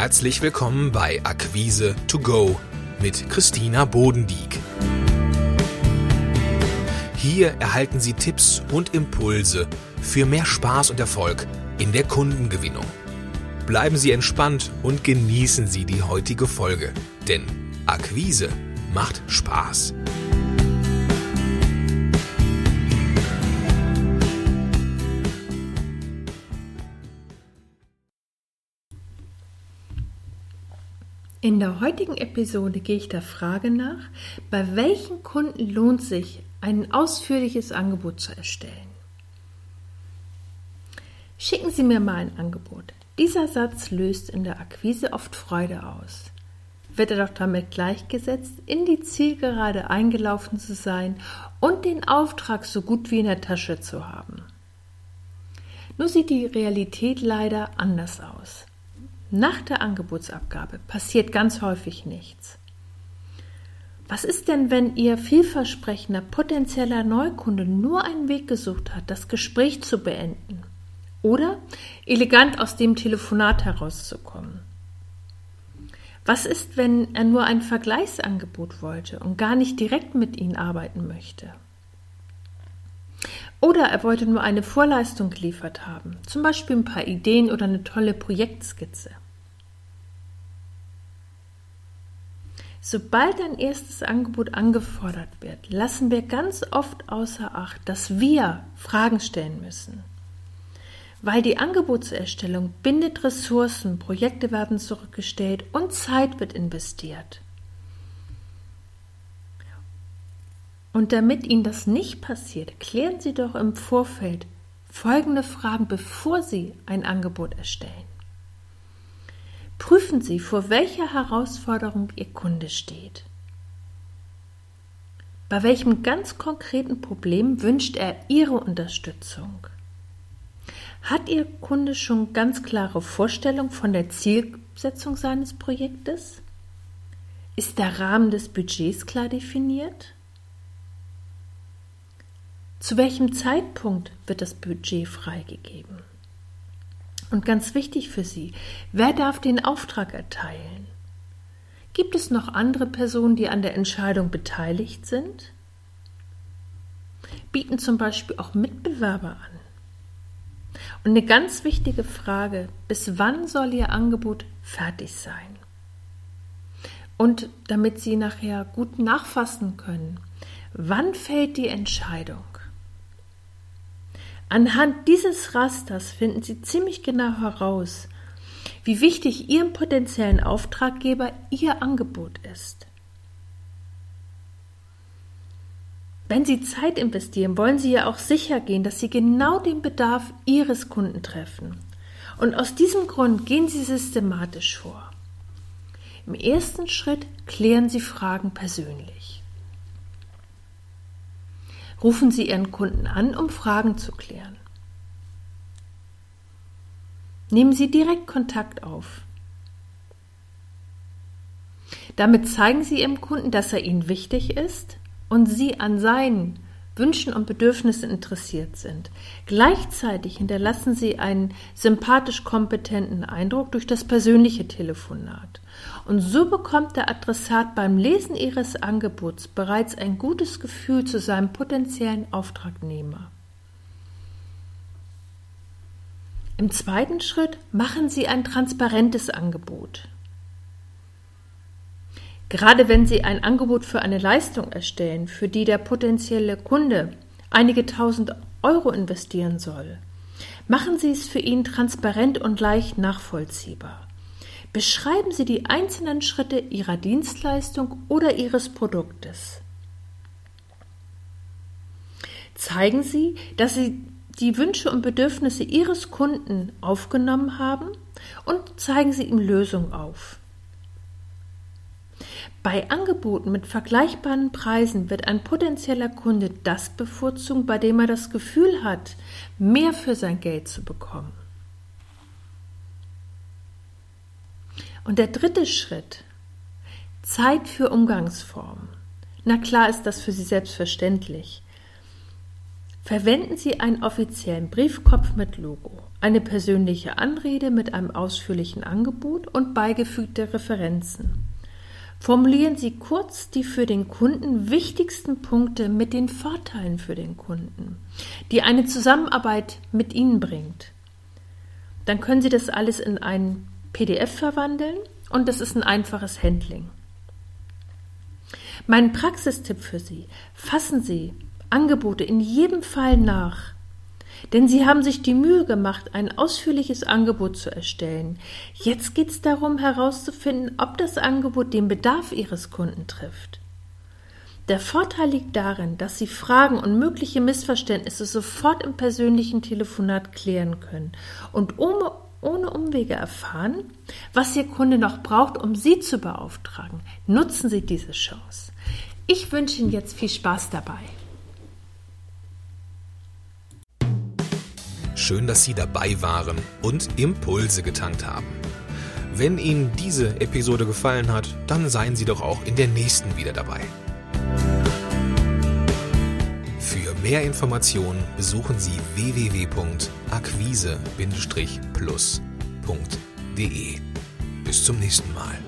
Herzlich willkommen bei Akquise to go mit Christina Bodendieck. Hier erhalten Sie Tipps und Impulse für mehr Spaß und Erfolg in der Kundengewinnung. Bleiben Sie entspannt und genießen Sie die heutige Folge, denn Akquise macht Spaß. In der heutigen Episode gehe ich der Frage nach, bei welchen Kunden lohnt sich, ein ausführliches Angebot zu erstellen. Schicken Sie mir mal ein Angebot. Dieser Satz löst in der Akquise oft Freude aus. Wird er doch damit gleichgesetzt, in die Zielgerade eingelaufen zu sein und den Auftrag so gut wie in der Tasche zu haben. Nur sieht die Realität leider anders aus. Nach der Angebotsabgabe passiert ganz häufig nichts. Was ist denn, wenn Ihr vielversprechender potenzieller Neukunde nur einen Weg gesucht hat, das Gespräch zu beenden oder elegant aus dem Telefonat herauszukommen? Was ist, wenn er nur ein Vergleichsangebot wollte und gar nicht direkt mit Ihnen arbeiten möchte? Oder er wollte nur eine Vorleistung geliefert haben, zum Beispiel ein paar Ideen oder eine tolle Projektskizze. Sobald ein erstes Angebot angefordert wird, lassen wir ganz oft außer Acht, dass wir Fragen stellen müssen. Weil die Angebotserstellung bindet Ressourcen, Projekte werden zurückgestellt und Zeit wird investiert. Und damit Ihnen das nicht passiert, klären Sie doch im Vorfeld folgende Fragen, bevor Sie ein Angebot erstellen. Prüfen Sie, vor welcher Herausforderung Ihr Kunde steht. Bei welchem ganz konkreten Problem wünscht er Ihre Unterstützung? Hat Ihr Kunde schon ganz klare Vorstellung von der Zielsetzung seines Projektes? Ist der Rahmen des Budgets klar definiert? Zu welchem Zeitpunkt wird das Budget freigegeben? Und ganz wichtig für Sie, wer darf den Auftrag erteilen? Gibt es noch andere Personen, die an der Entscheidung beteiligt sind? Bieten zum Beispiel auch Mitbewerber an? Und eine ganz wichtige Frage, bis wann soll Ihr Angebot fertig sein? Und damit Sie nachher gut nachfassen können, wann fällt die Entscheidung? Anhand dieses Rasters finden Sie ziemlich genau heraus, wie wichtig Ihrem potenziellen Auftraggeber Ihr Angebot ist. Wenn Sie Zeit investieren, wollen Sie ja auch sicher gehen, dass Sie genau den Bedarf Ihres Kunden treffen. Und aus diesem Grund gehen Sie systematisch vor. Im ersten Schritt klären Sie Fragen persönlich. Rufen Sie Ihren Kunden an, um Fragen zu klären. Nehmen Sie direkt Kontakt auf. Damit zeigen Sie Ihrem Kunden, dass er Ihnen wichtig ist und Sie an seinen Wünschen und Bedürfnissen interessiert sind. Gleichzeitig hinterlassen Sie einen sympathisch kompetenten Eindruck durch das persönliche Telefonat. Und so bekommt der Adressat beim Lesen Ihres Angebots bereits ein gutes Gefühl zu seinem potenziellen Auftragnehmer. Im zweiten Schritt machen Sie ein transparentes Angebot. Gerade wenn Sie ein Angebot für eine Leistung erstellen, für die der potenzielle Kunde einige tausend Euro investieren soll, machen Sie es für ihn transparent und leicht nachvollziehbar. Beschreiben Sie die einzelnen Schritte Ihrer Dienstleistung oder Ihres Produktes. Zeigen Sie, dass Sie die Wünsche und Bedürfnisse Ihres Kunden aufgenommen haben und zeigen Sie ihm Lösungen auf. Bei Angeboten mit vergleichbaren Preisen wird ein potenzieller Kunde das bevorzugen, bei dem er das Gefühl hat, mehr für sein Geld zu bekommen. Und der dritte Schritt, Zeit für Umgangsformen. Na klar ist das für Sie selbstverständlich. Verwenden Sie einen offiziellen Briefkopf mit Logo, eine persönliche Anrede mit einem ausführlichen Angebot und beigefügte Referenzen. Formulieren Sie kurz die für den Kunden wichtigsten Punkte mit den Vorteilen für den Kunden, die eine Zusammenarbeit mit Ihnen bringt. Dann können Sie das alles in ein PDF verwandeln und das ist ein einfaches Handling. Mein Praxistipp für Sie. Fassen Sie Angebote in jedem Fall nach. Denn Sie haben sich die Mühe gemacht, ein ausführliches Angebot zu erstellen. Jetzt geht es darum herauszufinden, ob das Angebot den Bedarf Ihres Kunden trifft. Der Vorteil liegt darin, dass Sie Fragen und mögliche Missverständnisse sofort im persönlichen Telefonat klären können und ohne, ohne Umwege erfahren, was Ihr Kunde noch braucht, um Sie zu beauftragen. Nutzen Sie diese Chance. Ich wünsche Ihnen jetzt viel Spaß dabei. Schön, dass Sie dabei waren und Impulse getankt haben. Wenn Ihnen diese Episode gefallen hat, dann seien Sie doch auch in der nächsten wieder dabei. Für mehr Informationen besuchen Sie www.akquise-plus.de. Bis zum nächsten Mal.